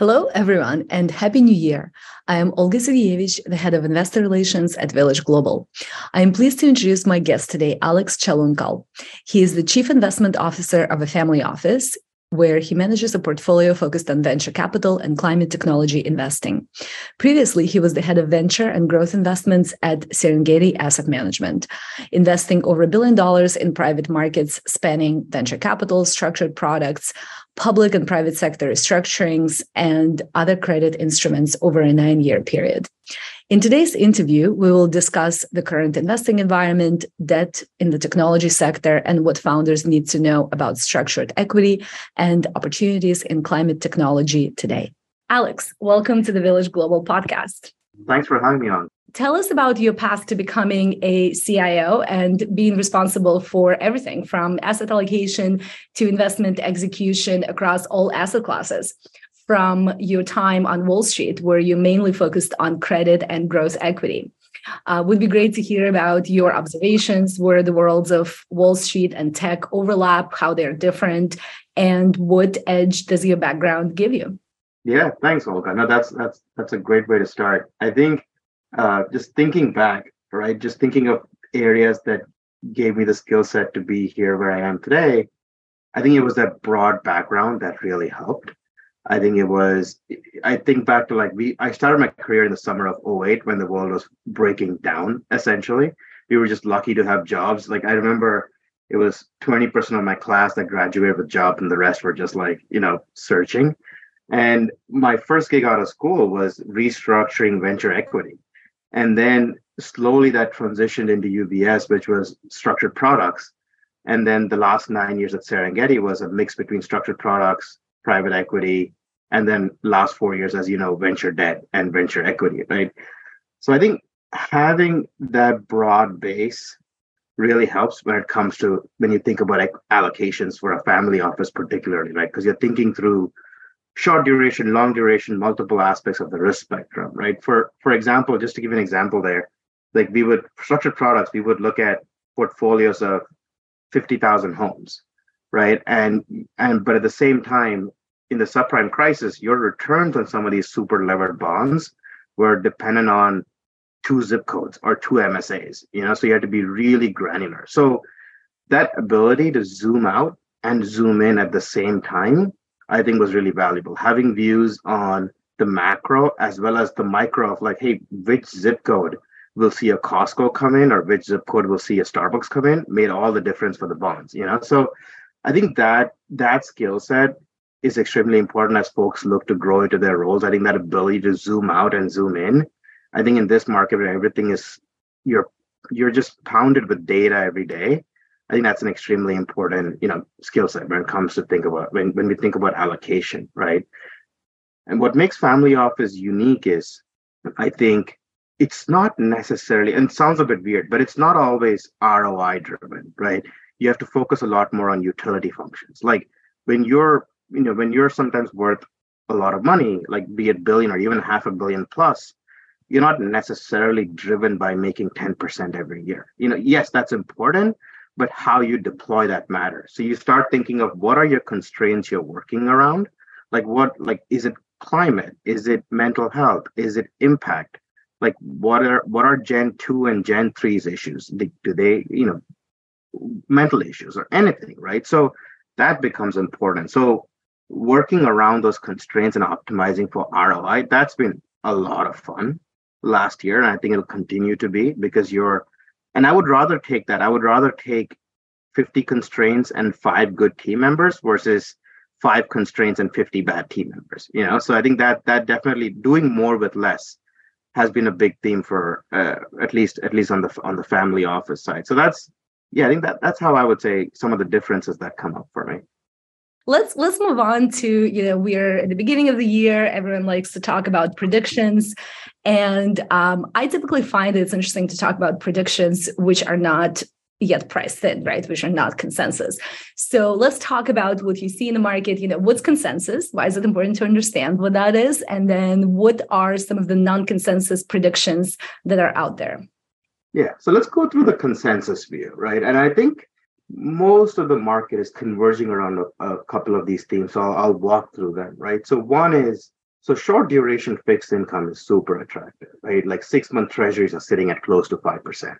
Hello, everyone, and Happy New Year. I am Olga Sergeyevich, the head of investor relations at Village Global. I am pleased to introduce my guest today, Alex Chalunkal. He is the chief investment officer of a family office where he manages a portfolio focused on venture capital and climate technology investing. Previously, he was the head of venture and growth investments at Serengeti Asset Management, investing over a billion dollars in private markets spanning venture capital, structured products, public and private sector restructurings, and other credit instruments over a nine year period. In today's interview, we will discuss the current investing environment, debt in the technology sector, and what founders need to know about structured equity and opportunities in climate technology today. Alex, welcome to the Village Global podcast. Thanks for having me on. Tell us about your path to becoming a CIO and being responsible for everything from asset allocation to investment execution across all asset classes from your time on Wall Street, where you mainly focused on credit and growth equity. Uh, would be great to hear about your observations where the worlds of Wall Street and tech overlap, how they're different, and what edge does your background give you? Yeah, thanks, Olga. No, that's that's that's a great way to start. I think uh, just thinking back, right, just thinking of areas that gave me the skill set to be here where I am today. I think it was that broad background that really helped. I think it was, I think back to like we, I started my career in the summer of 08 when the world was breaking down, essentially. We were just lucky to have jobs. Like I remember it was 20% of my class that graduated with jobs and the rest were just like, you know, searching. And my first gig out of school was restructuring venture equity. And then slowly that transitioned into UBS, which was structured products. And then the last nine years at Serengeti was a mix between structured products, private equity, and then last four years, as you know, venture debt and venture equity, right? So I think having that broad base really helps when it comes to when you think about allocations for a family office, particularly, right? Because you're thinking through short duration, long duration, multiple aspects of the risk spectrum, right? For for example, just to give an example there, like we would structured products, we would look at portfolios of 50,000 homes right? And and but at the same time, in the subprime crisis, your returns on some of these super levered bonds were dependent on two zip codes or two MSAs, you know, so you had to be really granular. So that ability to zoom out and zoom in at the same time, I think was really valuable. Having views on the macro as well as the micro of like, hey, which zip code will see a Costco come in or which zip code will see a Starbucks come in made all the difference for the bonds, you know. So I think that that skill set is extremely important as folks look to grow into their roles. I think that ability to zoom out and zoom in. I think in this market where everything is you're you're just pounded with data every day. I think that's an extremely important, you know, skill set when it comes to think about when, when we think about allocation, right? And what makes family office unique is I think it's not necessarily and sounds a bit weird, but it's not always ROI driven, right? you have to focus a lot more on utility functions. Like when you're, you know, when you're sometimes worth a lot of money, like be it billion or even half a billion plus, you're not necessarily driven by making 10% every year. You know, yes, that's important, but how you deploy that matters. So you start thinking of what are your constraints you're working around? Like what, like, is it climate? Is it mental health? Is it impact? Like what are what are Gen 2 and Gen 3's issues? Do they, you know, mental issues or anything, right? So that becomes important. So working around those constraints and optimizing for ROI, that's been a lot of fun last year. And I think it'll continue to be because you're, and I would rather take that. I would rather take 50 constraints and five good team members versus five constraints and 50 bad team members you know so i think that that definitely doing more with less has been a big theme for uh, at least at least on the on the family office side so that's yeah, I think that that's how I would say some of the differences that come up for me. Let's let's move on to you know we're at the beginning of the year. Everyone likes to talk about predictions, and um, I typically find it's interesting to talk about predictions which are not yet priced in, right? Which are not consensus. So let's talk about what you see in the market. You know, what's consensus? Why is it important to understand what that is? And then what are some of the non-consensus predictions that are out there? Yeah. So let's go through the consensus view, right? And I think most of the market is converging around a, a couple of these themes. So I'll, I'll, walk through them, right? So one is So short duration fixed income is super attractive, right? Like six month treasuries are sitting at close to 5%.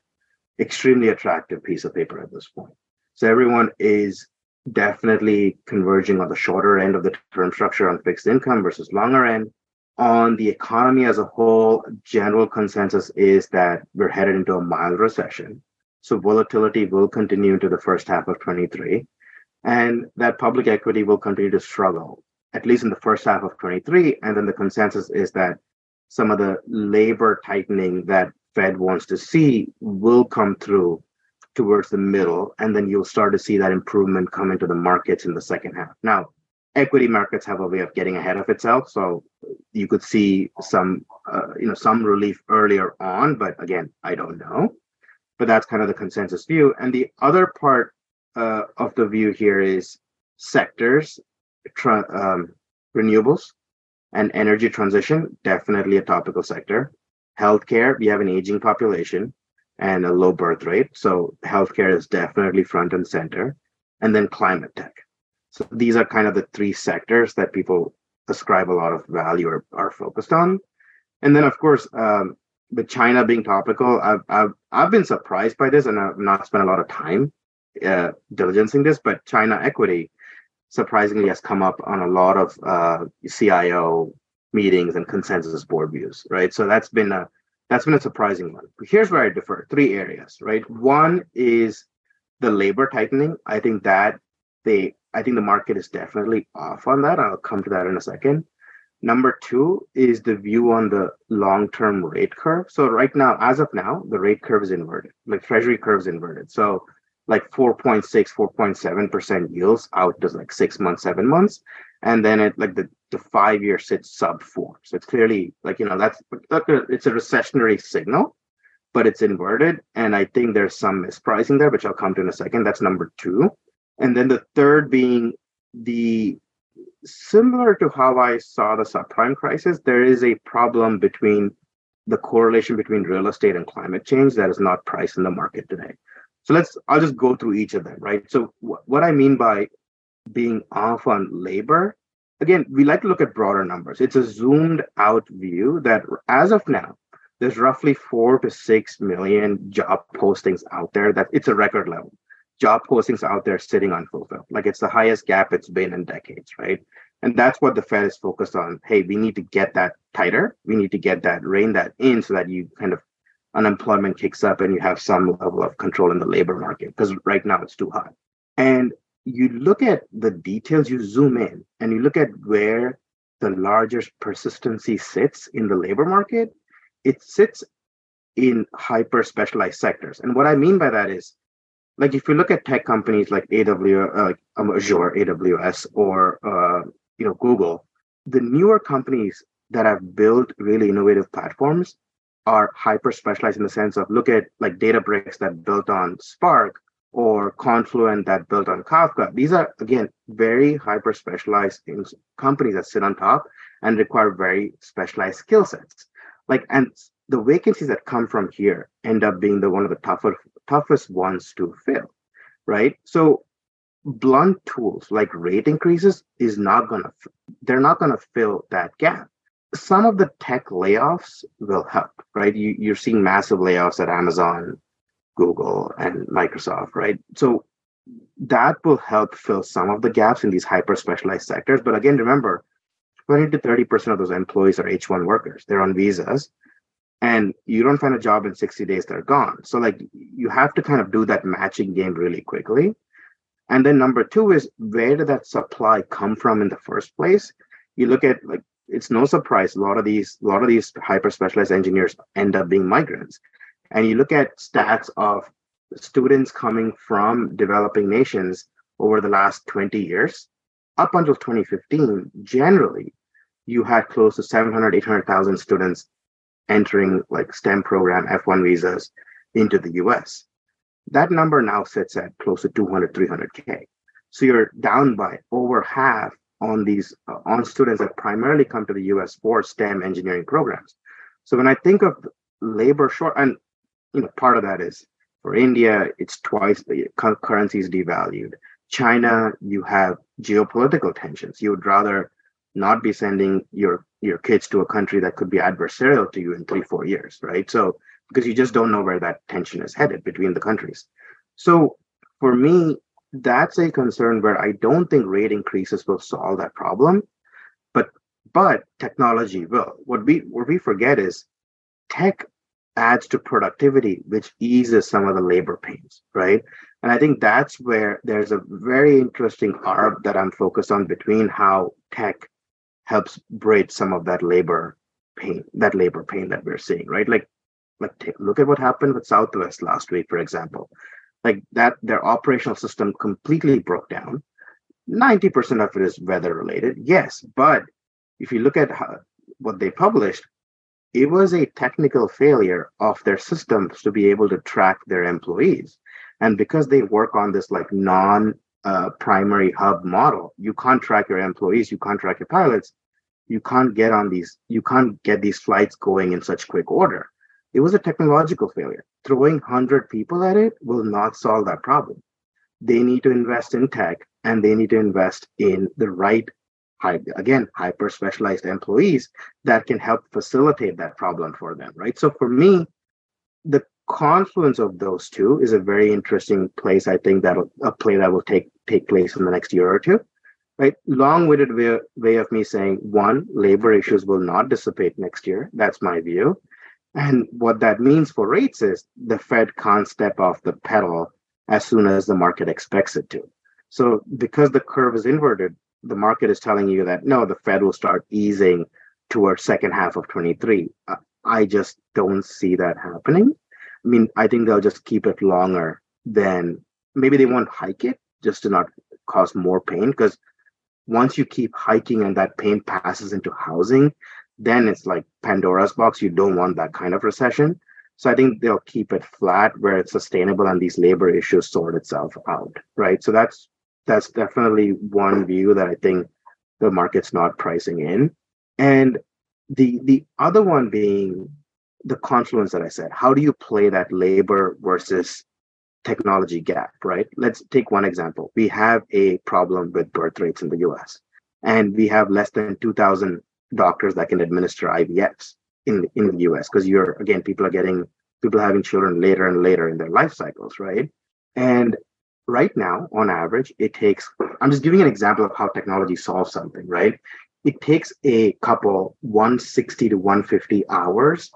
Extremely attractive piece of paper at this point. So everyone is definitely converging on the shorter end of the term structure on fixed income versus longer end. On the economy as a whole, general consensus is that we're headed into a mild recession. So volatility will continue into the first half of 23, and that public equity will continue to struggle, at least in the first half of 23. And then the consensus is that some of the labor tightening that Fed wants to see will come through towards the middle, and then you'll start to see that improvement come into the markets in the second half. Now, equity markets have a way of getting ahead of itself, so you could see some, uh, you know, some relief earlier on. But again, I don't know. But that's kind of the consensus view. And the other part uh, of the view here is sectors, um, renewables, and energy transition. Definitely a topical sector. Healthcare. We have an aging population and a low birth rate. So healthcare is definitely front and center. And then climate tech. So these are kind of the three sectors that people ascribe a lot of value or are focused on. And then, of course, um, with China being topical, I've, I've I've been surprised by this, and I've not spent a lot of time uh, diligencing this. But China equity surprisingly has come up on a lot of uh, CIO meetings and consensus board views, right? So that's been a that's been a surprising one. Here's where I differ: three areas, right? One is the labor tightening. I think that they, I think the market is definitely off on that. I'll come to that in a second. Number two is the view on the long-term rate curve. So right now, as of now, the rate curve is inverted, like treasury curve is inverted. So like 4.6, 4.7% yields out to like six months, seven months. And then it like the the five year sits sub four. So it's clearly like, you know, that's it's a recessionary signal, but it's inverted. And I think there's some mispricing there, which I'll come to in a second. That's number two. And then the third being the similar to how I saw the subprime crisis, there is a problem between the correlation between real estate and climate change that is not priced in the market today. So let's, I'll just go through each of them, right? So, wh- what I mean by being off on labor again, we like to look at broader numbers. It's a zoomed out view that as of now, there's roughly four to six million job postings out there that it's a record level. Job postings out there sitting unfulfilled. Like it's the highest gap it's been in decades, right? And that's what the Fed is focused on. Hey, we need to get that tighter. We need to get that, rein that in so that you kind of unemployment kicks up and you have some level of control in the labor market because right now it's too high. And you look at the details, you zoom in and you look at where the largest persistency sits in the labor market, it sits in hyper specialized sectors. And what I mean by that is, like if you look at tech companies like AW, uh, like um, Azure, AWS, or uh, you know Google, the newer companies that have built really innovative platforms are hyper specialized in the sense of look at like Databricks that built on Spark or Confluent that built on Kafka. These are, again, very hyper specialized companies that sit on top and require very specialized skill sets. Like, and the vacancies that come from here end up being the one of the tougher, toughest ones to fill, right? So blunt tools like rate increases is not going to, they're not going to fill that gap. Some of the tech layoffs will help, right? You, you're seeing massive layoffs at Amazon, Google and Microsoft, right? So that will help fill some of the gaps in these hyper specialized sectors. But again, remember, 20 to 30% of those employees are H1 workers. They're on visas. And you don't find a job in 60 days, they're gone. So, like, you have to kind of do that matching game really quickly. And then number two is where did that supply come from in the first place? You look at like it's no surprise a lot of these a lot of these hyper specialized engineers end up being migrants and you look at stats of students coming from developing nations over the last 20 years, up until 2015, generally, you had close to 700, 800,000 students entering like STEM program F1 visas into the US. That number now sits at close to 200, 300K. So you're down by over half on these uh, on students that primarily come to the US for STEM engineering programs. So when I think of labor short, and you know, part of that is for India, it's twice the currency is devalued. China, you have geopolitical tensions. You would rather not be sending your your kids to a country that could be adversarial to you in three four years right? So because you just don't know where that tension is headed between the countries. So for me that's a concern where i don't think rate increases will solve that problem but but technology will. What we what we forget is tech adds to productivity which eases some of the labor pains right? And i think that's where there's a very interesting arc that i'm focused on between how tech helps bridge some of that labor pain, that labor pain that we're seeing, right? Like, like take, look at what happened with Southwest last week, for example. Like that, their operational system completely broke down. 90% of it is weather related, yes, but if you look at how, what they published, it was a technical failure of their systems to be able to track their employees. And because they work on this like non uh, primary hub model, you can't track your employees, you can't track your pilots you can't get on these you can't get these flights going in such quick order. It was a technological failure. Throwing 100 people at it will not solve that problem. They need to invest in tech and they need to invest in the right again hyper specialized employees that can help facilitate that problem for them right? So for me the confluence of those two is a very interesting place i think that a play that will take take place in the next year or two right? Long-winded way, way of me saying one labor issues will not dissipate next year. That's my view. And what that means for rates is the fed can't step off the pedal as soon as the market expects it to. So because the curve is inverted the market is telling you that no the fed will start easing towards second half of 23 uh, i just don't see that happening. I mean i think they'll just keep it longer than maybe they won't hike it just to not cause more pain because once you keep hiking and that pain passes into housing, then it's like Pandora's box. You don't want that kind of recession. So I think they'll keep it flat where it's sustainable and these labor issues sort itself out. Right. So that's that's definitely one view that I think the market's not pricing in. And the the other one being the confluence that I said. How do you play that labor versus technology gap, right? Let's take one example. We have a problem with birth rates in the US, and we have less than 2,000 doctors that can administer IVFs in, in the US because you're, again, people are getting, people are having children later and later in their life cycles, right? And right now, on average, it takes, I'm just giving an example of how technology solves something, right? It takes a couple 160 to 150 hours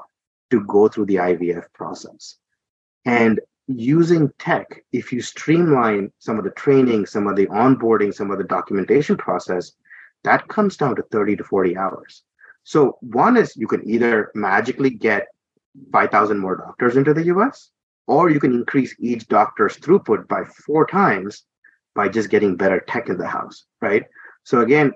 to go through the IVF process. And using tech, if you streamline some of the training, some of the onboarding, some of the documentation process, that comes down to 30 to 40 hours. So one is you can either magically get 5,000 more doctors into the US, or you can increase each doctor's throughput by four times by just getting better tech in the house, right? So again,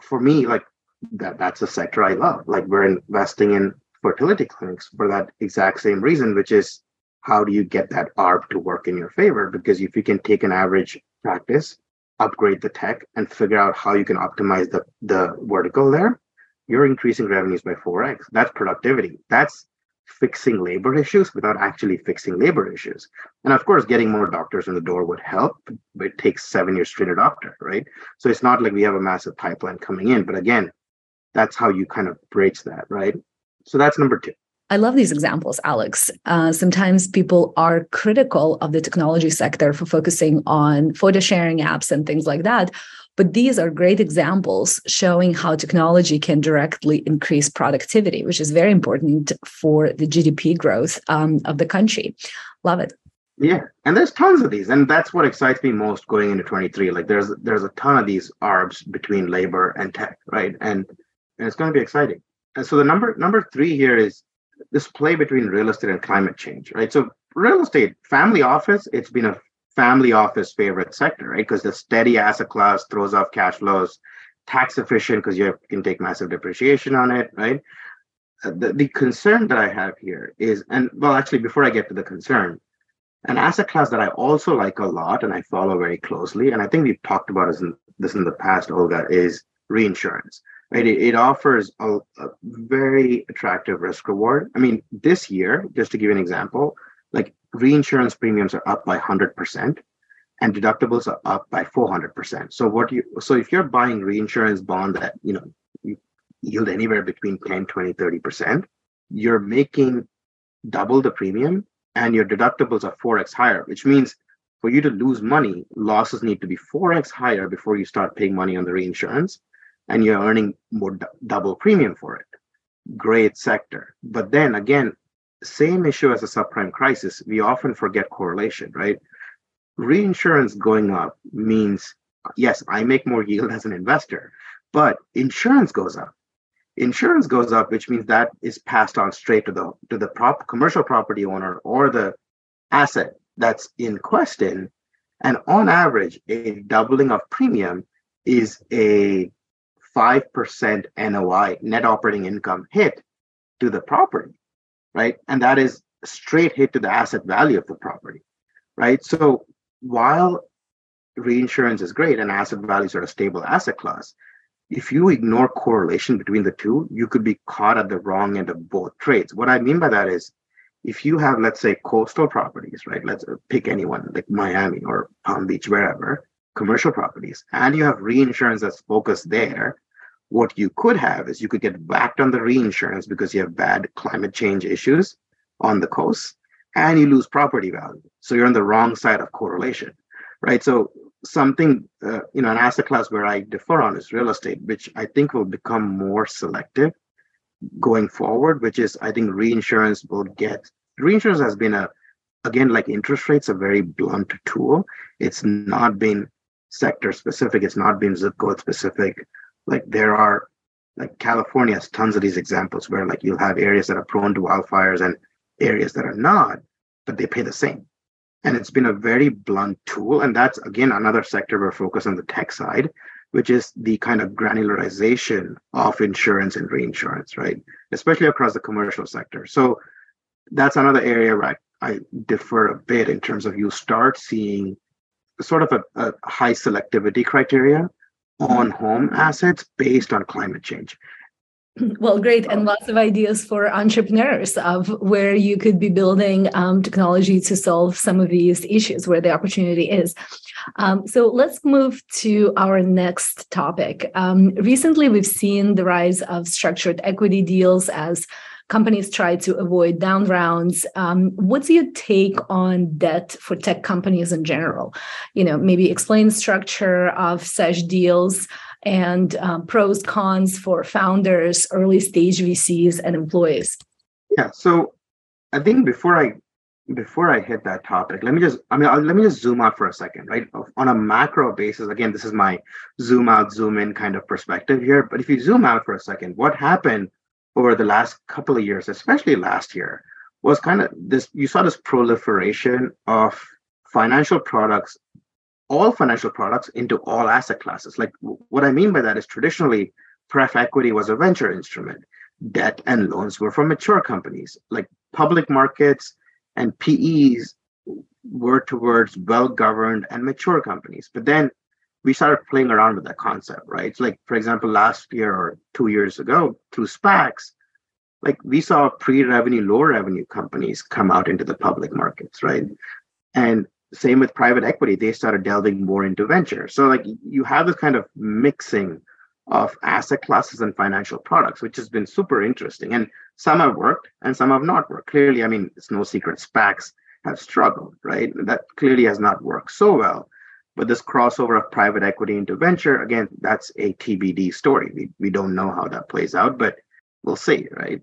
for me, like that, that's a sector I love. Like we're investing in fertility clinics for that exact same reason, which is how do you get that ARB to work in your favor? Because if you can take an average practice, upgrade the tech, and figure out how you can optimize the, the vertical there, you're increasing revenues by 4x. That's productivity. That's fixing labor issues without actually fixing labor issues. And of course, getting more doctors in the door would help, but it takes seven years to train a doctor, right? So it's not like we have a massive pipeline coming in. But again, that's how you kind of bridge that, right? So that's number two. I love these examples, Alex. Uh, sometimes people are critical of the technology sector for focusing on photo sharing apps and things like that. But these are great examples showing how technology can directly increase productivity, which is very important for the GDP growth um, of the country. Love it. Yeah, and there's tons of these, and that's what excites me most going into 23. Like there's there's a ton of these arbs between labor and tech, right? And and it's going to be exciting. And so the number number three here is this play between real estate and climate change, right? So real estate, family office, it's been a family office favorite sector, right? Because the steady asset class throws off cash flows, tax efficient because you can take massive depreciation on it, right? Uh, the, the concern that I have here is, and well, actually, before I get to the concern, an asset class that I also like a lot and I follow very closely, and I think we've talked about this in, this in the past, Olga, is reinsurance right? It, it offers a, a, very attractive risk reward. I mean, this year, just to give you an example, like reinsurance premiums are up by 100% and deductibles are up by 400%. So what you so if you're buying reinsurance bond that, you know, yield anywhere between 10, 20, 30%, you're making double the premium and your deductibles are 4x higher, which means for you to lose money, losses need to be 4x higher before you start paying money on the reinsurance and you're earning more d- double premium for it. Great sector. But then again, same issue as a subprime crisis, we often forget correlation, right? Reinsurance going up means, yes, I make more yield as an investor, but insurance goes up. Insurance goes up, which means that is passed on straight to the to the prop commercial property owner or the asset that's in question. And on average, a doubling of premium is a 5% NOI, net operating income hit to the property, right? And that is straight hit to the asset value of the property, right? So while reinsurance is great and asset values are a stable asset class, if you ignore correlation between the two, you could be caught at the wrong end of both trades. What I mean by that is if you have, let's say, coastal properties, right? Let's pick anyone like Miami or Palm Beach, wherever, commercial properties, and you have reinsurance that's focused there, what you could have is you could get whacked on the reinsurance because you have bad climate change issues on the coast and you lose property value. So you're on the wrong side of correlation, right? So something, uh, you know, an asset class where I defer on is real estate, which I think will become more selective going forward, which is I think reinsurance will get reinsurance has been a again like interest rates a very blunt tool. It's not been sector specific, it's not been zip code specific like there are like California has tons of these examples where like you'll have areas that are prone to wildfires and areas that are not, but they pay the same. And it's been a very blunt tool. And that's again another sector we're focused on the tech side, which is the kind of granularization of insurance and reinsurance, right? Especially across the commercial sector. So that's another area where I, I differ a bit in terms of you start seeing sort of a, a high selectivity criteria on home assets based on climate change. Well, great, and lots of ideas for entrepreneurs of where you could be building um, technology to solve some of these issues where the opportunity is. Um, so let's move to our next topic. Um, recently, we've seen the rise of structured equity deals as companies try to avoid down rounds. Um, what's your take on debt for tech companies in general? You know, maybe explain structure of such deals and um, pros cons for founders, early stage VCs, and employees. Yeah. So I think before I before I hit that topic, let me just I mean I'll, let me just zoom out for a second, right? On a macro basis, again, this is my zoom out, zoom in kind of perspective here. But if you zoom out for a second, what happened over the last couple of years, especially last year, was kind of this you saw this proliferation of financial products, all financial products into all asset classes. Like what I mean by that is traditionally, pref equity was a venture instrument, debt and loans were for mature companies. Like public markets and PEs were towards well governed and mature companies. But then we started playing around with that concept, right? Like, for example, last year or two years ago, through SPACs, like we saw pre-revenue, low revenue companies come out into the public markets, right? And same with private equity, they started delving more into venture. So like you have this kind of mixing of asset classes and financial products, which has been super interesting. And some have worked and some have not worked. Clearly, I mean, it's no secret SPACs have struggled, right? That clearly has not worked so well. But this crossover of private equity into venture, again, that's a TBD story. We, we don't know how that plays out, but we'll see, right?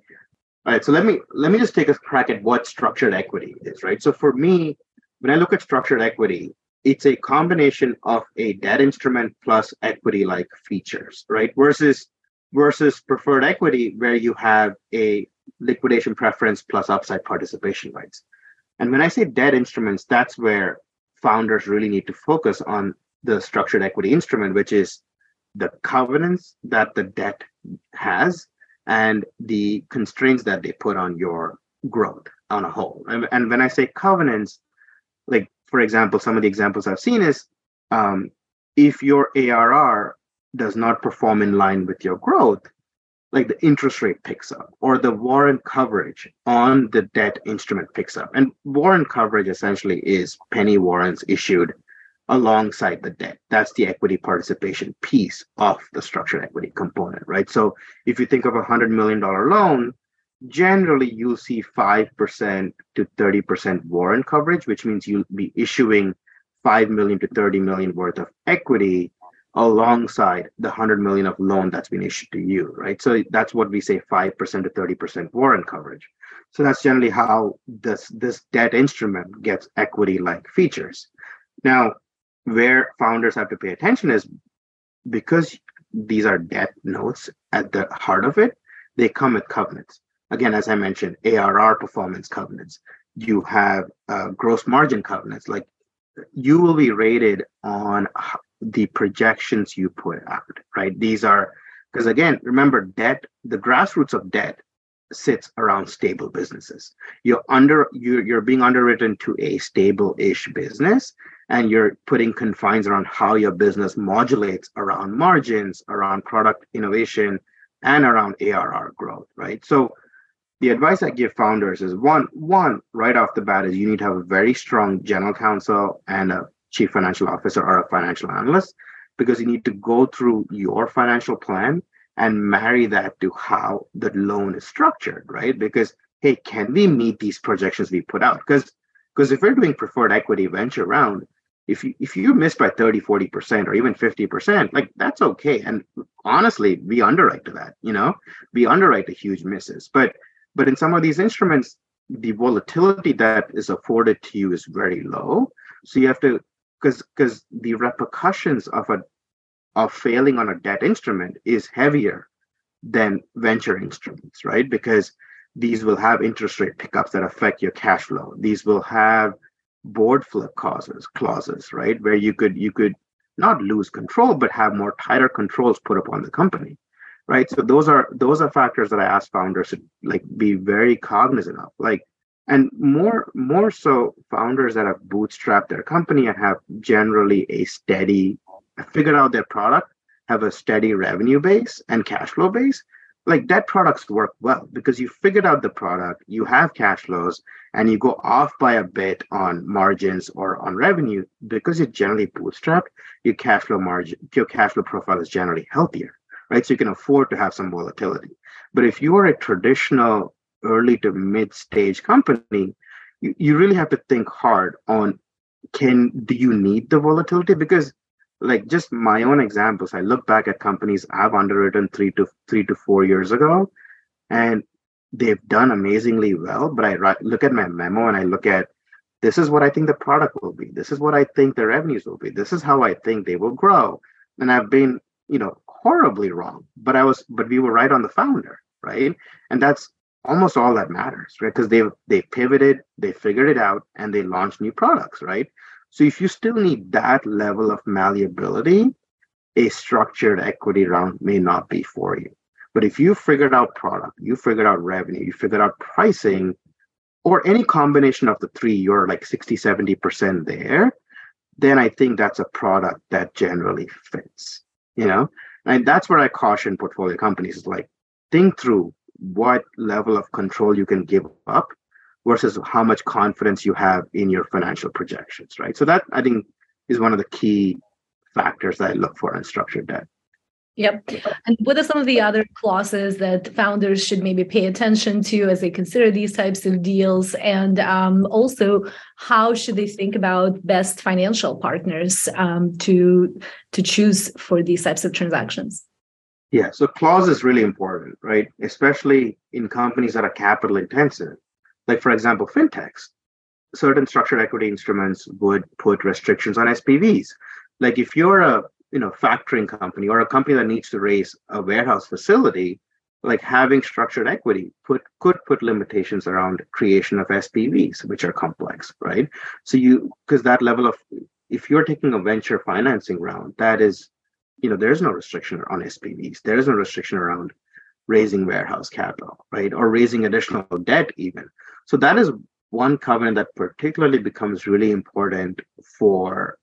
All right, so let me let me just take a crack at what structured equity is, right? So for me, when I look at structured equity, it's a combination of a debt instrument plus equity-like features, right? Versus versus preferred equity, where you have a liquidation preference plus upside participation rights. And when I say debt instruments, that's where founders really need to focus on the structured equity instrument, which is the covenants that the debt has and the constraints that they put on your growth on a whole. And, and when I say covenants, like for example, some of the examples I've seen is um, if your ARR does not perform in line with your growth, like the interest rate picks up or the warrant coverage on the debt instrument picks up. And warrant coverage essentially is penny warrants issued alongside the debt. That's the equity participation piece of the structured equity component, right? So if you think of a $100 million loan, generally you'll see 5% to 30% warrant coverage, which means you'll be issuing 5 million to 30 million worth of equity alongside the 100 million of loan that's been issued to you, right? So that's what we say 5% to 30% warrant coverage. So that's generally how this this debt instrument gets equity like features. Now, where founders have to pay attention is because these are debt notes at the heart of it, they come with covenants. Again, as I mentioned, ARR performance covenants. You have uh, gross margin covenants. Like you will be rated on the projections you put out, right? These are because again, remember debt, the grassroots of debt sits around stable businesses. You're under you're, you're being underwritten to a stable-ish business and you're putting confines around how your business modulates around margins, around product innovation, and around ARR growth, right? So the advice I give founders is one, one right off the bat is you need to have a very strong general counsel and a chief financial officer or a financial analyst because you need to go through your financial plan and marry that to how the loan is structured, right? Because hey, can we meet these projections we put out? Because because if we're doing preferred equity venture round, if you if you miss by 30 40% or even 50% like that's okay and honestly we underwrite to that you know we underwrite to huge misses but but in some of these instruments the volatility that is afforded to you is very low so you have to because because the repercussions of a of failing on a debt instrument is heavier than venture instruments right? Because these will have interest rate pickups that affect your cash flow. These will have board flip clauses clauses right? Where you could you could not lose control but have more tighter controls put upon the company right? So those are those are factors that i ask founders to like be very cognizant of. Like and more more so founders that have bootstrapped their company and have generally a steady figured out their product have a steady revenue base and cash flow base like debt products work well because you figured out the product, you have cash flows, and you go off by a bit on margins or on revenue because you're generally bootstrapped, your cash flow margin, your cash flow profile is generally healthier, right? So you can afford to have some volatility. But if you are a traditional early to mid stage company, you, you really have to think hard on can do you need the volatility? Because like just my own examples i look back at companies i've underwritten three to three to four years ago and they've done amazingly well but i look at my memo and i look at this is what i think the product will be. This is what i think the revenues will be. This is how i think they will grow. And i've been you know horribly wrong but i was but we were right on the founder right? And that's almost all that matters right because they they pivoted they figured it out and they launched new products right so if you still need that level of malleability, a structured equity round may not be for you. But if you figured out product, you figured out revenue, you figured out pricing, or any combination of the three, you're like 60, 70% there, then I think that's a product that generally fits, you know? And that's where I caution portfolio companies is like, think through what level of control you can give up versus how much confidence you have in your financial projections, right? So that I think is one of the key factors that I look for in structured debt. Yep. And what are some of the other clauses that founders should maybe pay attention to as they consider these types of deals? And um, also, how should they think about best financial partners um, to to choose for these types of transactions? Yeah. So clause is really important, right? Especially in companies that are capital intensive. Like, for example, fintechs, certain structured equity instruments would put restrictions on SPVs. Like if you're a you know factoring company or a company that needs to raise a warehouse facility, like having structured equity put could put limitations around creation of SPVs, which are complex, right? So you because that level of if you're taking a venture financing round, that is, you know, there's no restriction on SPVs. There is no restriction around raising warehouse capital, right? Or raising additional debt even. So that is one covenant that particularly becomes really important for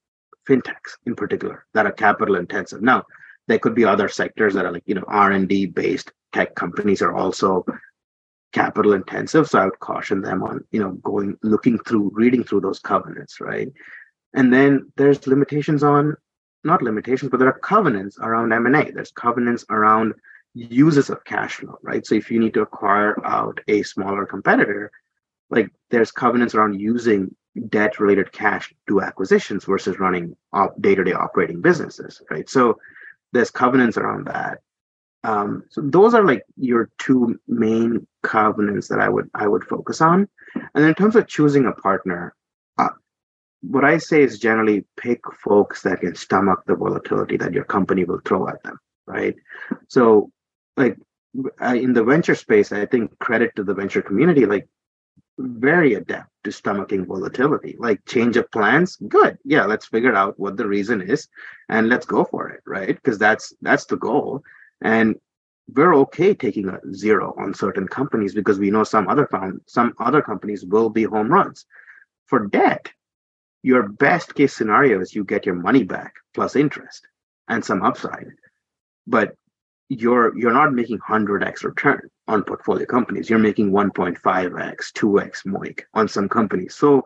fintechs in particular that are capital intensive. Now, there could be other sectors that are like, you know, R&D based tech companies are also capital intensive. So I would caution them on, you know, going, looking through, reading through those covenants, right? And then there's limitations on, not limitations, but there are covenants around M&A. There's covenants around uses of cash flow, right? So if you need to acquire out a smaller competitor, like there's covenants around using debt related cash to acquisitions versus running day to day operating businesses, right? So there's covenants around that. Um, so those are like your two main covenants that I would I would focus on. And in terms of choosing a partner, what I say is generally pick folks that can stomach the volatility that your company will throw at them, right? So, like in the venture space, I think credit to the venture community, like very adept to stomaching volatility. Like change of plans, good. Yeah, let's figure out what the reason is and let's go for it, right? Because that's that's the goal. And we're okay taking a zero on certain companies because we know some other found some other companies will be home runs. For debt, your best case scenario is you get your money back plus interest and some upside. But you're you're not making 100x return on portfolio companies you're making 1.5x 2x MOIC on some companies so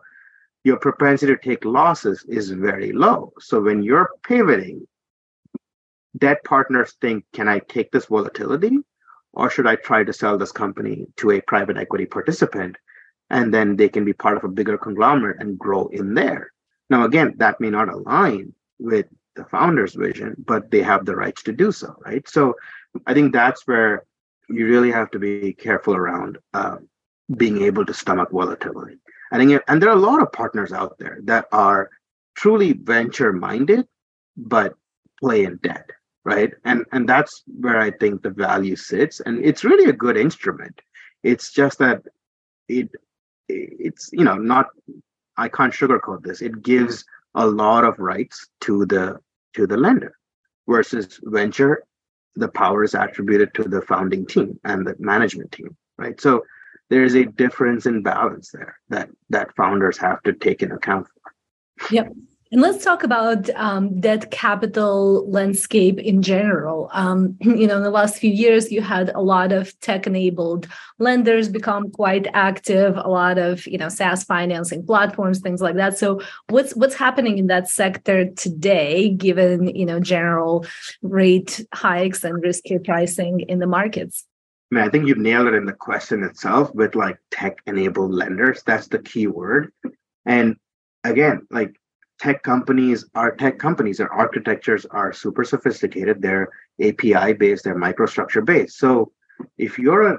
your propensity to take losses is very low so when you're pivoting debt partners think can i take this volatility or should i try to sell this company to a private equity participant and then they can be part of a bigger conglomerate and grow in there now again that may not align with the founder's vision, but they have the rights to do so, right? So I think that's where you really have to be careful around uh, being able to stomach volatility. I think, and there are a lot of partners out there that are truly venture minded, but play in debt, right? And and that's where I think the value sits, and it's really a good instrument. It's just that it it's you know not I can't sugarcoat this. It gives a lot of rights to the to the lender versus venture the power is attributed to the founding team and the management team right? So there is a difference in balance there that that founders have to take into account for. Yep and let's talk about um, that capital landscape in general. Um, you know, in the last few years, you had a lot of tech-enabled lenders become quite active. A lot of you know SaaS financing platforms, things like that. So, what's what's happening in that sector today, given you know general rate hikes and risky pricing in the markets? I mean, I think you nailed it in the question itself with like tech-enabled lenders. That's the key word. And again, like tech companies are tech companies. Their architectures are super sophisticated. They're API based, they're microstructure based. So if you're a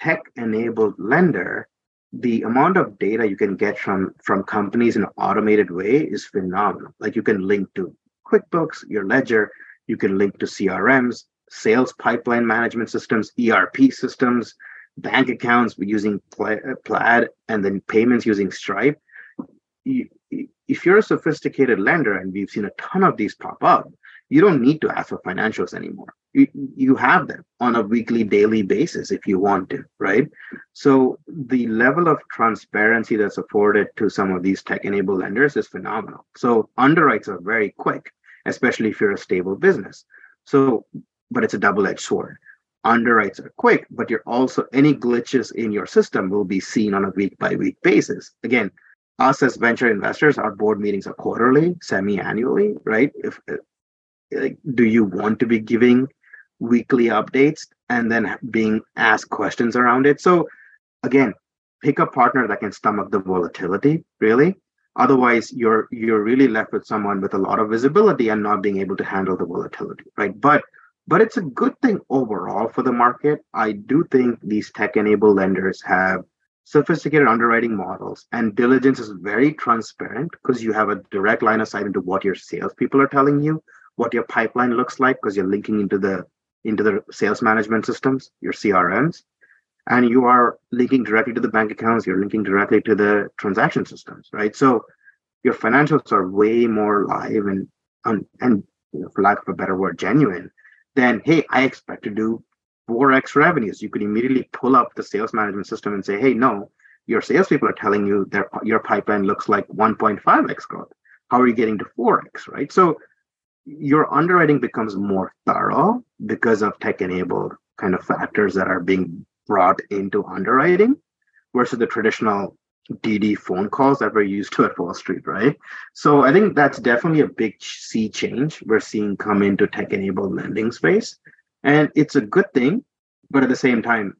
tech enabled lender, the amount of data you can get from from companies in an automated way is phenomenal. Like you can link to QuickBooks, your ledger, you can link to CRMs, sales pipeline management systems, ERP systems, bank accounts using Plaid, and then payments using Stripe. You, if you're a sophisticated lender, and we've seen a ton of these pop up, you don't need to ask for financials anymore. You, you have them on a weekly, daily basis if you want to, right? So the level of transparency that's afforded to some of these tech-enabled lenders is phenomenal. So underwrites are very quick, especially if you're a stable business. So, but it's a double-edged sword. Underwrites are quick, but you're also any glitches in your system will be seen on a week by week basis. Again, us as venture investors, our board meetings are quarterly, semi-annually, right? If uh, like, do you want to be giving weekly updates and then being asked questions around it? So again, pick a partner that can stomach the volatility, really. Otherwise, you're you're really left with someone with a lot of visibility and not being able to handle the volatility, right? But but it's a good thing overall for the market. I do think these tech-enabled lenders have sophisticated underwriting models and diligence is very transparent because you have a direct line of sight into what your salespeople are telling you, what your pipeline looks like because you're linking into the into the sales management systems, your CRMs, and you are linking directly to the bank accounts. You're linking directly to the transaction systems, right? So your financials are way more live and and, and you know, for lack of a better word, genuine. than hey, I expect to do 4x revenues. You could immediately pull up the sales management system and say, hey, no, your salespeople are telling you that your pipeline looks like 1.5x growth. How are you getting to 4x, right? So your underwriting becomes more thorough because of tech enabled kind of factors that are being brought into underwriting versus the traditional DD phone calls that we're used to at Wall Street, right? So I think that's definitely a big sea change we're seeing come into tech-enabled lending space, and it's a good thing. But at the same time,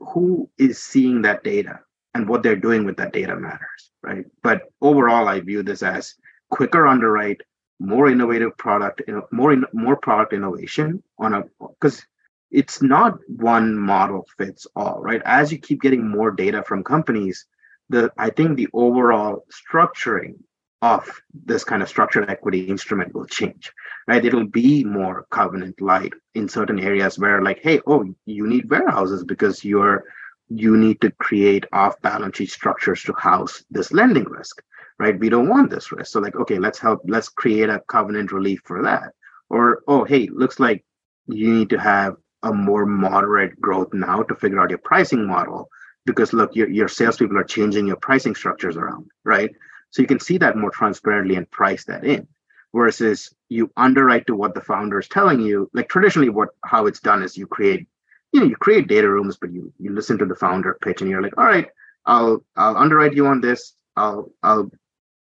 who is seeing that data and what they're doing with that data matters, right? But overall, I view this as quicker underwrite, more innovative product, you know, more in, more product innovation on a because it's not one model fits all, right? As you keep getting more data from companies, the I think the overall structuring of this kind of structured equity instrument will change, right? It'll be more covenant light in certain areas where, like, hey, oh, you need warehouses because you're you need to create off balance sheet structures to house this lending risk, right? We don't want this risk. So, like, okay, let's help, let's create a covenant relief for that. Or, oh, hey, looks like you need to have a more moderate growth now to figure out your pricing model because look, your, your salespeople are changing your pricing structures around, right? So you can see that more transparently and price that in. Versus you underwrite to what the founder is telling you. Like traditionally, what how it's done is you create, you know, you create data rooms, but you you listen to the founder pitch and you're like, all right, I'll I'll underwrite you on this. I'll I'll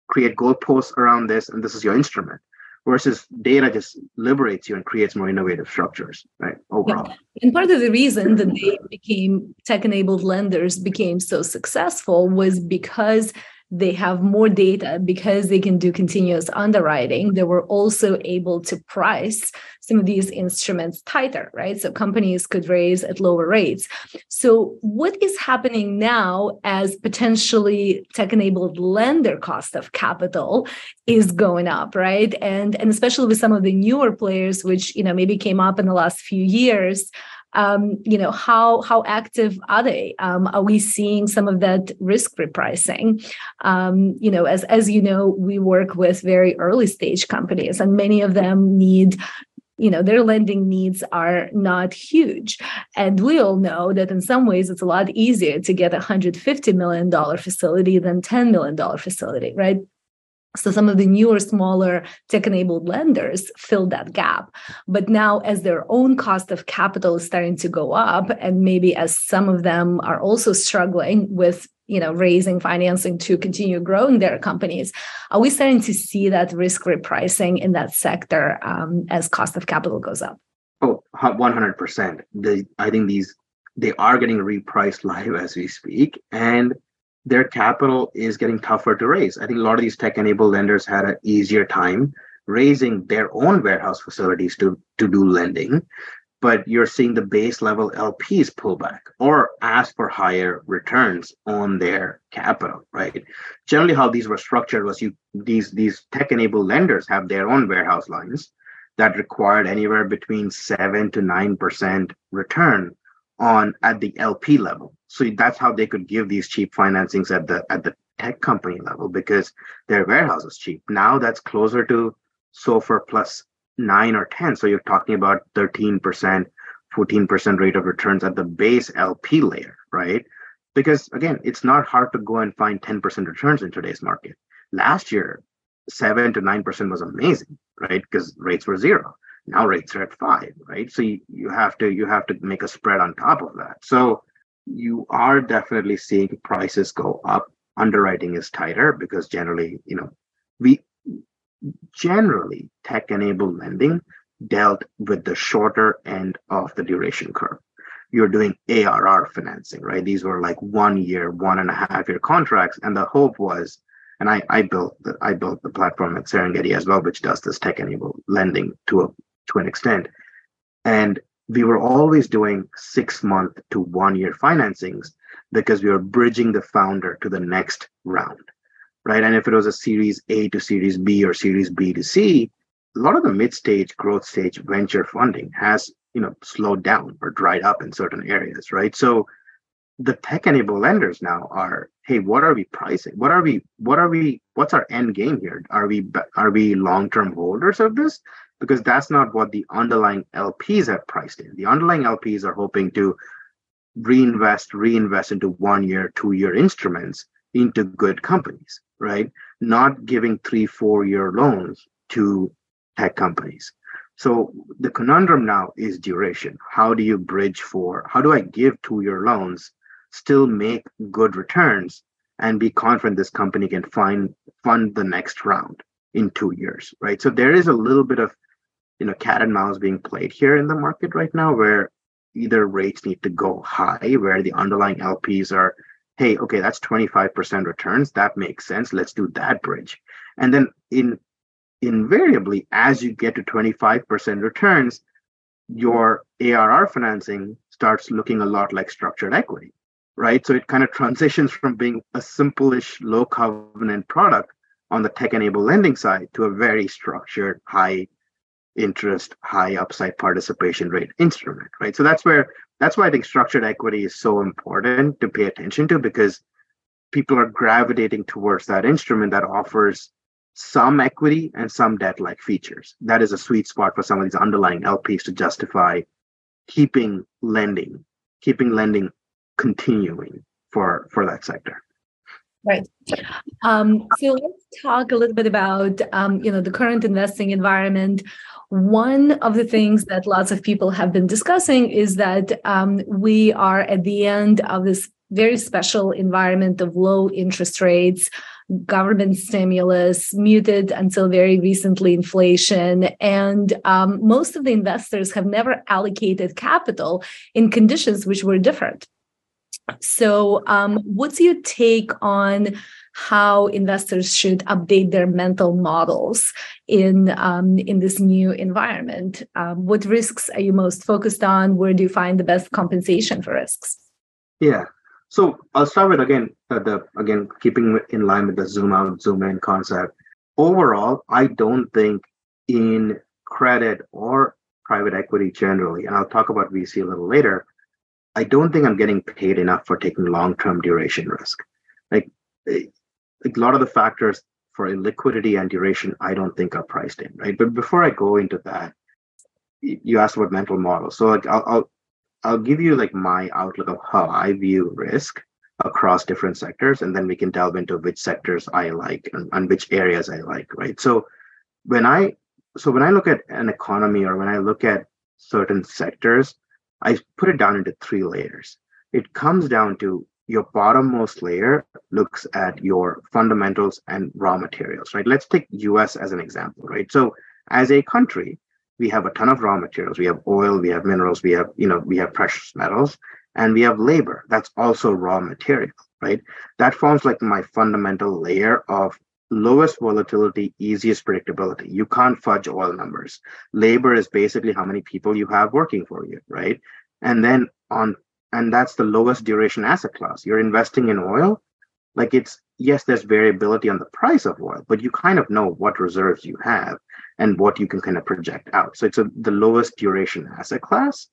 create goalposts around this, and this is your instrument versus data just liberates you and creates more innovative structures right overall yeah. and part of the reason that they became tech enabled lenders became so successful was because they have more data because they can do continuous underwriting. They were also able to price some of these instruments tighter, right? So companies could raise at lower rates. So, what is happening now as potentially tech enabled lender cost of capital is going up, right? And, and especially with some of the newer players, which you know maybe came up in the last few years um, you know how how active are they? Um, are we seeing some of that risk repricing? Um, you know as as you know we work with very early stage companies and many of them need you know their lending needs are not huge. And we all know that in some ways it's a lot easier to get a 150 million dollar facility than 10 million dollar facility right so some of the newer, smaller tech-enabled lenders filled that gap. But now, as their own cost of capital is starting to go up, and maybe as some of them are also struggling with you know raising financing to continue growing their companies are we starting to see that risk repricing in that sector um, as cost of capital goes up oh 100% the, i think these they are getting repriced live as we speak and their capital is getting tougher to raise. I think a lot of these tech enabled lenders had an easier time raising their own warehouse facilities to, to do lending. But you're seeing the base level LPs pull back or ask for higher returns on their capital, right? Generally, how these were structured was you these these tech enabled lenders have their own warehouse lines that required anywhere between seven to nine percent return on at the LP level. So that's how they could give these cheap financings at the at the tech company level because their warehouse is cheap. Now that's closer to SOFR plus nine or 10. So you're talking about 13%, 14% rate of returns at the base LP layer, right? Because again, it's not hard to go and find 10% returns in today's market. Last year, seven to nine percent was amazing, right? Because rates were zero now rates are at five right? So you, you have to you have to make a spread on top of that. So you are definitely seeing prices go up. Underwriting is tighter because generally you know we generally tech enabled lending dealt with the shorter end of the duration curve. You're doing arr financing right? These were like one year one and a half year contracts and the hope was and I, I built the I built the platform at Serengeti as well, which does this tech enabled lending to a to an extent. And we were always doing six month to one year financings because we were bridging the founder to the next round. Right. And if it was a series A to series B or series B to C, a lot of the mid stage growth stage venture funding has, you know, slowed down or dried up in certain areas. Right. So the tech enabled lenders now are hey what are we pricing what are we what are we what's our end game here are we are we long term holders of this because that's not what the underlying LPs have priced in. The underlying LPs are hoping to reinvest, reinvest into one year, two year instruments into good companies, right? Not giving three, four year loans to tech companies. So the conundrum now is duration. How do you bridge for, how do I give two year loans, still make good returns, and be confident this company can find fund the next round in two years, right? So there is a little bit of you know cat and mouse being played here in the market right now, where either rates need to go high, where the underlying LPs are, hey, okay, that's 25% returns, that makes sense. Let's do that bridge. And then in invariably, as you get to 25% returns, your ARR financing starts looking a lot like structured equity, right? So it kind of transitions from being a simple-ish low covenant product on the tech-enabled lending side to a very structured, high interest, high upside participation rate instrument, right? So that's where that's why I think structured equity is so important to pay attention to because people are gravitating towards that instrument that offers some equity and some debt like features. That is a sweet spot for some of these underlying LPs to justify keeping lending, keeping lending continuing for for that sector. Right. Um, so let's talk a little bit about um, you know the current investing environment. One of the things that lots of people have been discussing is that um, we are at the end of this very special environment of low interest rates government stimulus, muted until very recently inflation. And um, most of the investors have never allocated capital in conditions which were different. So, um, what's your take on how investors should update their mental models in um, in this new environment? Um, what risks are you most focused on? Where do you find the best compensation for risks? Yeah, so I'll start with again uh, the again keeping in line with the zoom out, zoom in concept. Overall, I don't think in credit or private equity generally, and I'll talk about VC a little later. I don't think I'm getting paid enough for taking long-term duration risk. Like, like a lot of the factors for liquidity and duration, I don't think are priced in, right? But before I go into that, you asked about mental models. So like I'll, I'll I'll give you like my outlook of how I view risk across different sectors, and then we can delve into which sectors I like and, and which areas I like, right? So when I so when I look at an economy or when I look at certain sectors, I put it down into three layers. It comes down to your bottommost layer looks at your fundamentals and raw materials, right? Let's take US as an example, right? So as a country, we have a ton of raw materials. We have oil, we have minerals, we have, you know, we have precious metals, and we have labor. That's also raw material, right? That forms like my fundamental layer of lowest volatility, easiest predictability. You can't fudge oil numbers. Labor is basically how many people you have working for you, right? And then on and that's the lowest duration asset class. You're investing in oil, like it's yes, there's variability on the price of oil, but you kind of know what reserves you have and what you can kind of project out. So it's a, the lowest duration asset class.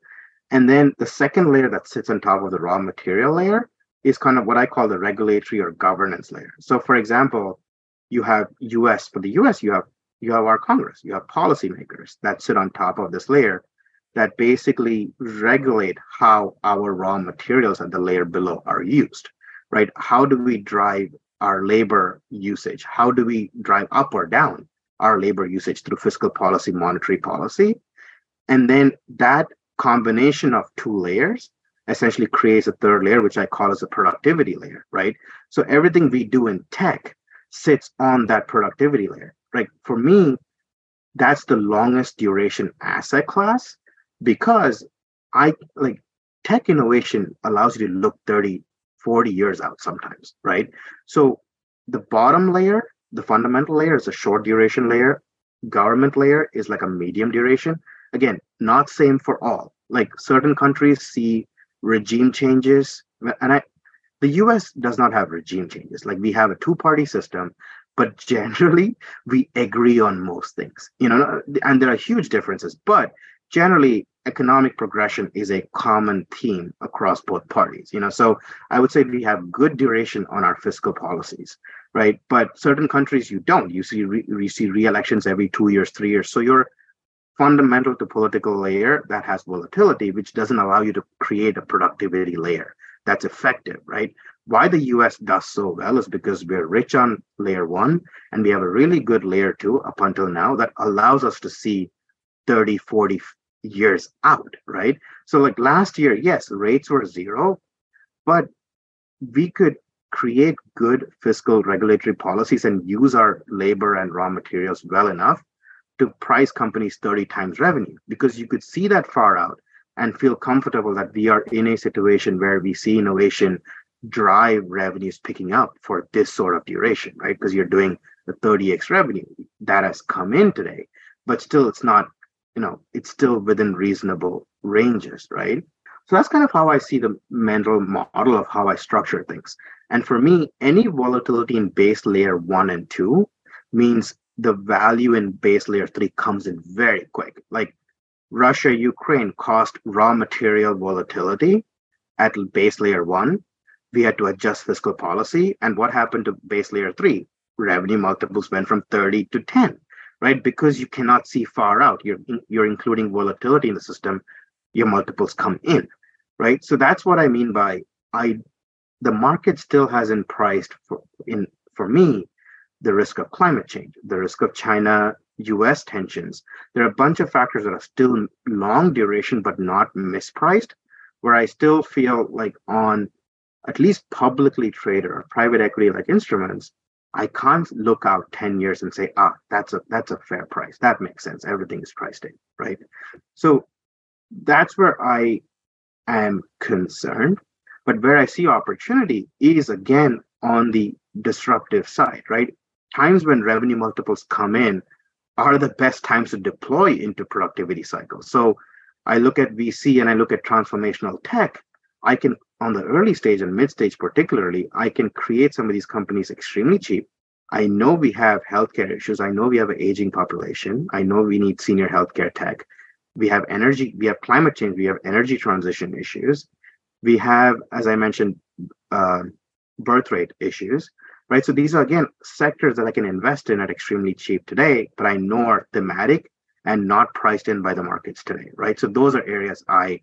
And then the second layer that sits on top of the raw material layer is kind of what I call the regulatory or governance layer. So for example, you have US, for the US, you have you have our Congress, you have policymakers that sit on top of this layer that basically regulate how our raw materials at the layer below are used, right? How do we drive our labor usage? How do we drive up or down our labor usage through fiscal policy, monetary policy. And then that combination of two layers essentially creates a third layer, which I call as a productivity layer, right? So everything we do in tech sits on that productivity layer. Like For me, that's the longest duration asset class because I like tech innovation allows you to look 30, 40 years out sometimes, right? So the bottom layer the fundamental layer is a short duration layer. Government layer is like a medium duration. Again, not same for all. Like certain countries see regime changes, and I, the U.S. does not have regime changes. Like we have a two-party system, but generally we agree on most things. You know, and there are huge differences, but generally economic progression is a common theme across both parties you know so i would say we have good duration on our fiscal policies right? But certain countries you don't. You see, re- you see re-elections every two years, three years. So you're fundamental to political layer that has volatility, which doesn't allow you to create a productivity layer that's effective, right? Why the US does so well is because we're rich on layer one and we have a really good layer two up until now that allows us to see 30, 40 years out, right? So, like last year, yes, rates were zero, but we could create good fiscal regulatory policies and use our labor and raw materials well enough to price companies 30 times revenue because you could see that far out and feel comfortable that we are in a situation where we see innovation drive revenues picking up for this sort of duration, right? Because you're doing the 30x revenue that has come in today, but still it's not, you know, it's still within reasonable ranges, right? So that's kind of how I see the mental model of how I structure things. And for me, any volatility in base layer one and two means the value in base layer three comes in very quick. Like Russia, Ukraine caused raw material volatility at base layer one. We had to adjust fiscal policy. And what happened to base layer three? Revenue multiples went from 30 to 10, right? Because you cannot see far out. You're, you're including volatility in the system, your multiples come in, right? So that's what I mean by I the market still hasn't priced for in for me the risk of climate change, the risk of China US tensions. There are a bunch of factors that are still long duration but not mispriced, where I still feel like on at least publicly traded or private equity like instruments, I can't look out 10 years and say, ah, that's a that's a fair price. That makes sense. Everything is priced in, right? So that's where I am concerned. But where I see opportunity is again on the disruptive side, right? Times when revenue multiples come in are the best times to deploy into productivity cycles. So I look at VC and I look at transformational tech. I can, on the early stage and mid stage particularly, I can create some of these companies extremely cheap. I know we have healthcare issues. I know we have an aging population. I know we need senior healthcare tech. We have energy, we have climate change, we have energy transition issues. We have, as I mentioned, uh, birth rate issues right? So these are again sectors that I can invest in at extremely cheap today, but I know are thematic and not priced in by the markets today, right? So those are areas I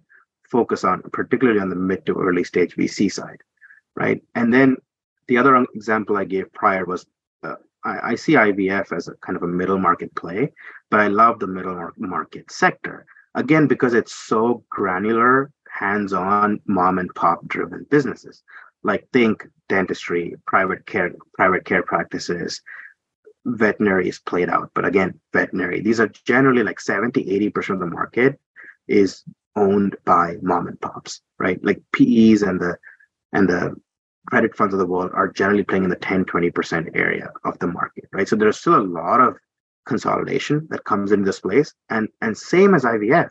focus on, particularly on the mid to early stage VC side, right? And then the other example I gave prior was uh, I, I, see IVF as a kind of a middle market play, but I love the middle market sector again because it's so granular, hands-on, mom and pop driven businesses like think dentistry, private care, private care practices, veterinary is played out. But again, veterinary, these are generally like 70, 80% of the market is owned by mom and pops, right? Like PEs and the and the credit funds of the world are generally playing in the 10, 20% area of the market, right? So there's still a lot of consolidation that comes into this place. And and same as IVF,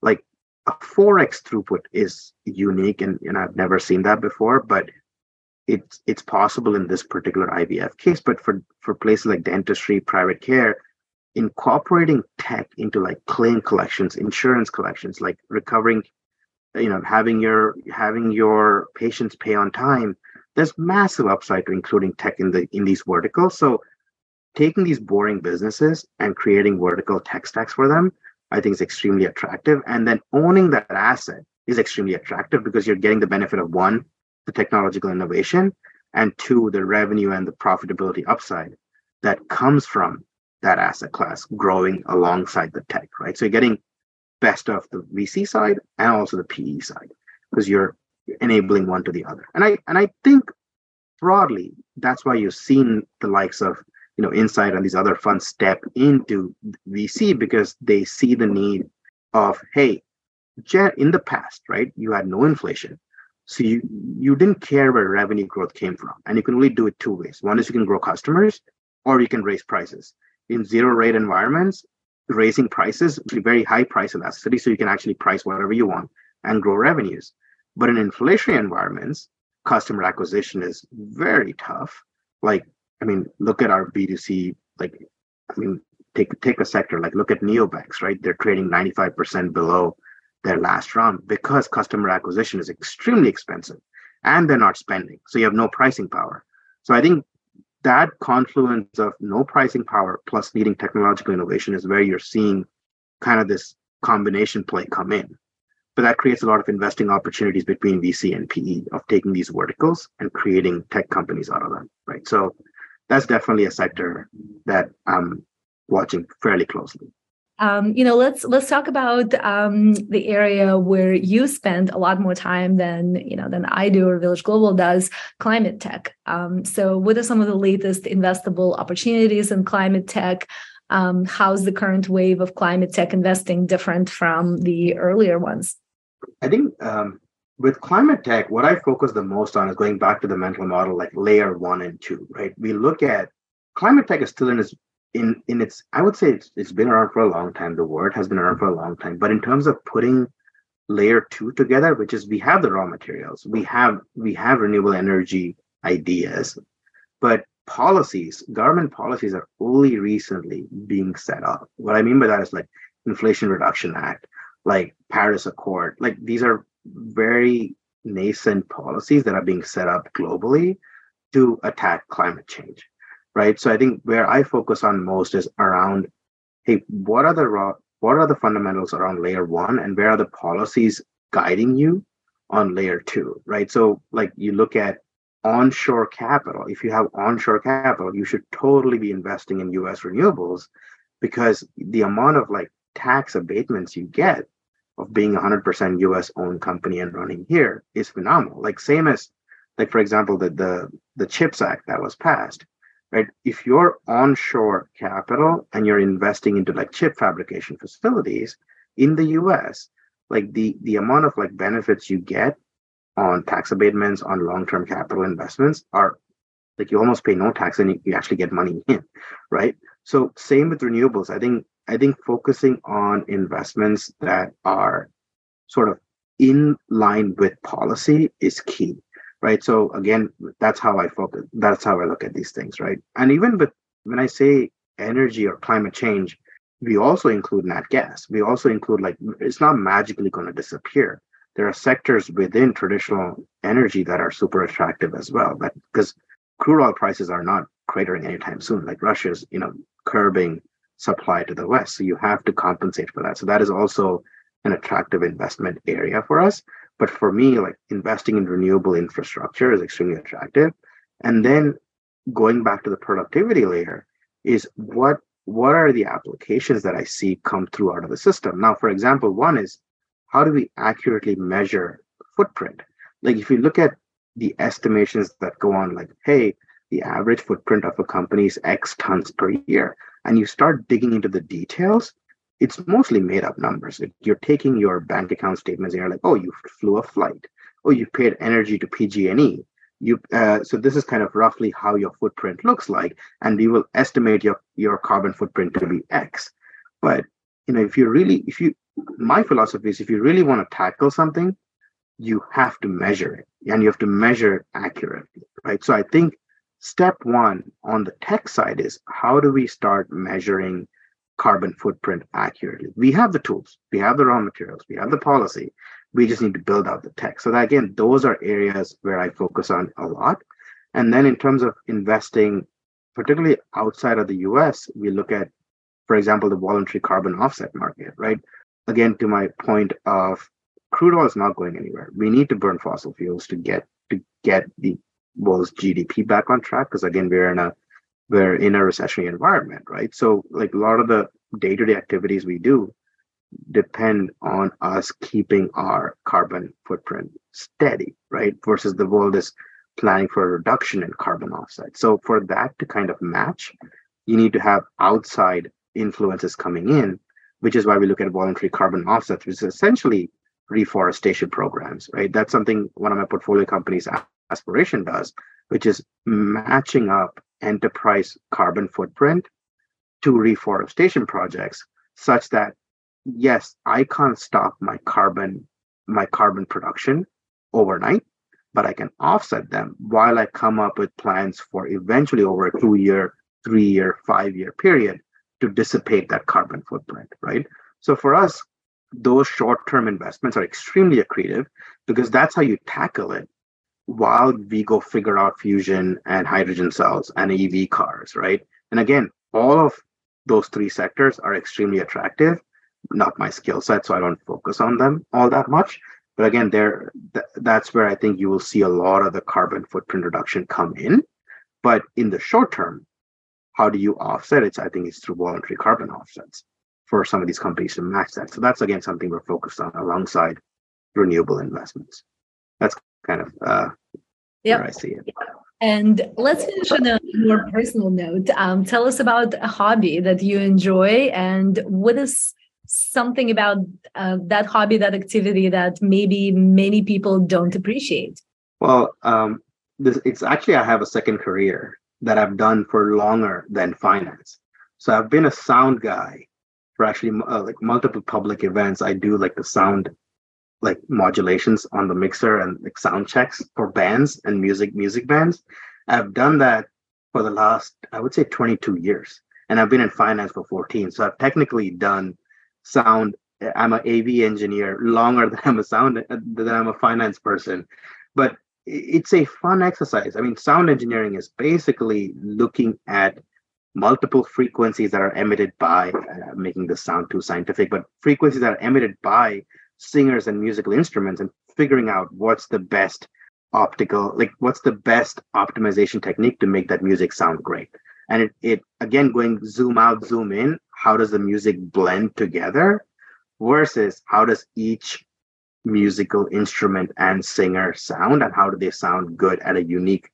like a 4x throughput is unique and, and I've never seen that before, but it's it's possible in this particular IVF case. But for, for places like dentistry, private care, incorporating tech into like claim collections, insurance collections, like recovering, you know, having your having your patients pay on time, there's massive upside to including tech in the in these verticals. So taking these boring businesses and creating vertical tech stacks for them I think is extremely attractive. And then owning that asset is extremely attractive because you're getting the benefit of one, the technological innovation, and two, the revenue and the profitability upside that comes from that asset class growing alongside the tech, right? So you're getting best of the VC side and also the PE side because you're enabling one to the other. And I and I think broadly that's why you've seen the likes of you know Insight and these other funds step into VC because they see the need of hey, in the past, right? You had no inflation, so you you didn't care where revenue growth came from, and you can only do it two ways. One is you can grow customers, or you can raise prices. In zero rate environments, raising prices very high price elasticity, so you can actually price whatever you want and grow revenues. But in inflationary environments, customer acquisition is very tough. Like I mean, look at our B2C, like, I mean, take take a sector, like look at neobanks, right? They're trading 95% below their last round because customer acquisition is extremely expensive and they're not spending. So you have no pricing power. So I think that confluence of no pricing power plus needing technological innovation is where you're seeing kind of this combination play come in. But that creates a lot of investing opportunities between VC and PE of taking these verticals and creating tech companies out of them, right? So that's definitely a sector that I'm watching fairly closely. Um, you know, let's let's talk about um, the area where you spend a lot more time than you know than I do or Village Global does, climate tech. Um, so, what are some of the latest investable opportunities in climate tech? Um, how's the current wave of climate tech investing different from the earlier ones? I think um, with climate tech, what I focus the most on is going back to the mental model, like layer one and two, right? We look at climate tech is still in its in in its i would say it's, it's been around for a long time. The word has been around for a long time. But in terms of putting layer two together which is we have the raw materials we have we have renewable energy ideas but policies government policies are only recently being set up. What i mean by that is like inflation reduction act like paris accord like these are very nascent policies that are being set up globally to attack climate change right? So I think where I focus on most is around, hey, what are the raw, what are the fundamentals around layer one, and where are the policies guiding you on layer two, right? So like you look at onshore capital. If you have onshore capital, you should totally be investing in U.S. renewables because the amount of like tax abatements you get of being 100% US owned company and running here is phenomenal. Like same as like for example the the the CHIPS Act that was passed right? If you're onshore capital and you're investing into like chip fabrication facilities in the US, like the the amount of like benefits you get on tax abatements on long-term capital investments are like you almost pay no tax and you actually get money in, right? So same with renewables. I think I think focusing on investments that are sort of in line with policy is key right? So again that's how i focus that's how i look at these things right? And even with when i say energy or climate change we also include nat gas. We also include like it's not magically going to disappear. There are sectors within traditional energy that are super attractive as well but because crude oil prices are not cratering anytime soon like russia's you know curbing supply to the west so you have to compensate for that so that is also an attractive investment area for us but for me, like investing in renewable infrastructure is extremely attractive. And then going back to the productivity layer is what what are the applications that I see come through out of the system? Now, for example, one is how do we accurately measure footprint? Like if you look at the estimations that go on, like, hey, the average footprint of a company is X tons per year, and you start digging into the details, it's mostly made up numbers. You're taking your bank account statements and you're like, oh, you flew a flight. Oh, you paid energy to PG&E. You, uh, so this is kind of roughly how your footprint looks like, and we will estimate your your carbon footprint to be X. But you know, if you really, if you, my philosophy is, if you really want to tackle something, you have to measure it, and you have to measure accurately, right? So I think step one on the tech side is how do we start measuring carbon footprint accurately. We have the tools, we have the raw materials, we have the policy. We just need to build out the tech. So that, again, those are areas where I focus on a lot. And then in terms of investing, particularly outside of the US, we look at, for example, the voluntary carbon offset market, right? Again, to my point of crude oil is not going anywhere. We need to burn fossil fuels to get to get the world's GDP back on track. Because again, we're in a we're in a recessionary environment, right? So, like a lot of the day to day activities we do depend on us keeping our carbon footprint steady, right? Versus the world is planning for a reduction in carbon offset. So, for that to kind of match, you need to have outside influences coming in, which is why we look at voluntary carbon offsets, which is essentially reforestation programs, right? That's something one of my portfolio companies, Aspiration, does, which is matching up enterprise carbon footprint to reforestation projects such that yes i can't stop my carbon my carbon production overnight but i can offset them while i come up with plans for eventually over a two year three year five year period to dissipate that carbon footprint right? So for us those short term investments are extremely accretive because that's how you tackle it while we go figure out fusion and hydrogen cells and EV cars, right? And again, all of those three sectors are extremely attractive. Not my skill set, so I don't focus on them all that much. But again, there th- that's where I think you will see a lot of the carbon footprint reduction come in. But in the short term, how do you offset it? I think it's through voluntary carbon offsets for some of these companies to match that. So that's again something we're focused on alongside renewable investments. That's kind of uh, yep. where I see it. And let's finish on a more personal note. Um, tell us about a hobby that you enjoy and what is something about uh, that hobby, that activity that maybe many people don't appreciate? Well, um, this, it's actually, I have a second career that I've done for longer than finance. So I've been a sound guy for actually uh, like multiple public events. I do like the sound like modulations on the mixer and like sound checks for bands and music music bands. I've done that for the last I would say 22 years, and I've been in finance for 14. So I've technically done sound. I'm an AV engineer longer than I'm a sound than I'm a finance person, but it's a fun exercise. I mean, sound engineering is basically looking at multiple frequencies that are emitted by uh, making this sound too scientific, but frequencies that are emitted by singers and musical instruments and figuring out what's the best optical like what's the best optimization technique to make that music sound great. And it, it again going zoom out zoom in how does the music blend together versus how does each musical instrument and singer sound and how do they sound good at a unique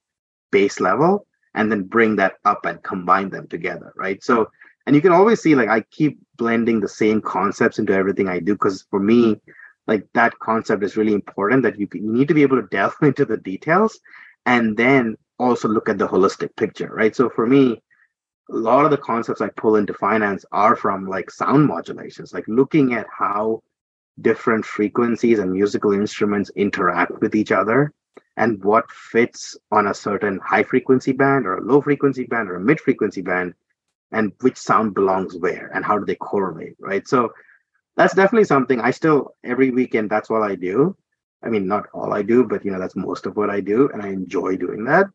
base level and then bring that up and combine them together right? So and you can always see like i keep blending the same concepts into everything i do because for me like that concept is really important that you, you need to be able to delve into the details and then also look at the holistic picture right? So for me a lot of the concepts i pull into finance are from like sound modulations like looking at how different frequencies and musical instruments interact with each other and what fits on a certain high frequency band or a low frequency band or a mid frequency band and which sound belongs where and how do they correlate right so that's definitely something I still every weekend that's what I do. I mean, not all I do, but you know, that's most of what I do, and I enjoy doing that.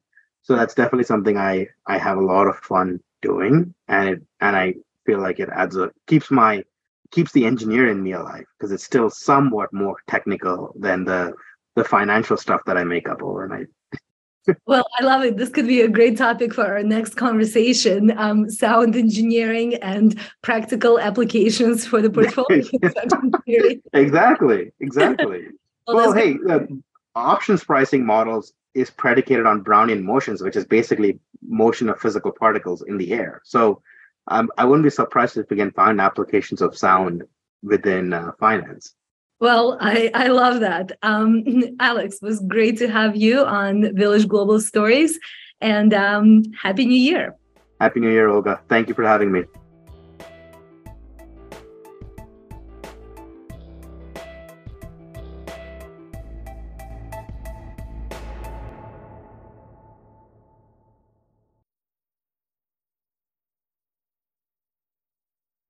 So that's definitely something I I have a lot of fun doing, and it and I feel like it adds a keeps my keeps the engineer in me alive because it's still somewhat more technical than the the financial stuff that I make up overnight well, I love it. This could be a great topic for our next conversation um, sound engineering and practical applications for the portfolio. exactly. Exactly. well, well hey, uh, options pricing models is predicated on Brownian motions, which is basically motion of physical particles in the air. So um, I wouldn't be surprised if we can find applications of sound within uh, finance. Well, I, I love that. Um, Alex, was great to have you on Village Global Stories and um, Happy New Year. Happy New Year, Olga. Thank you for having me.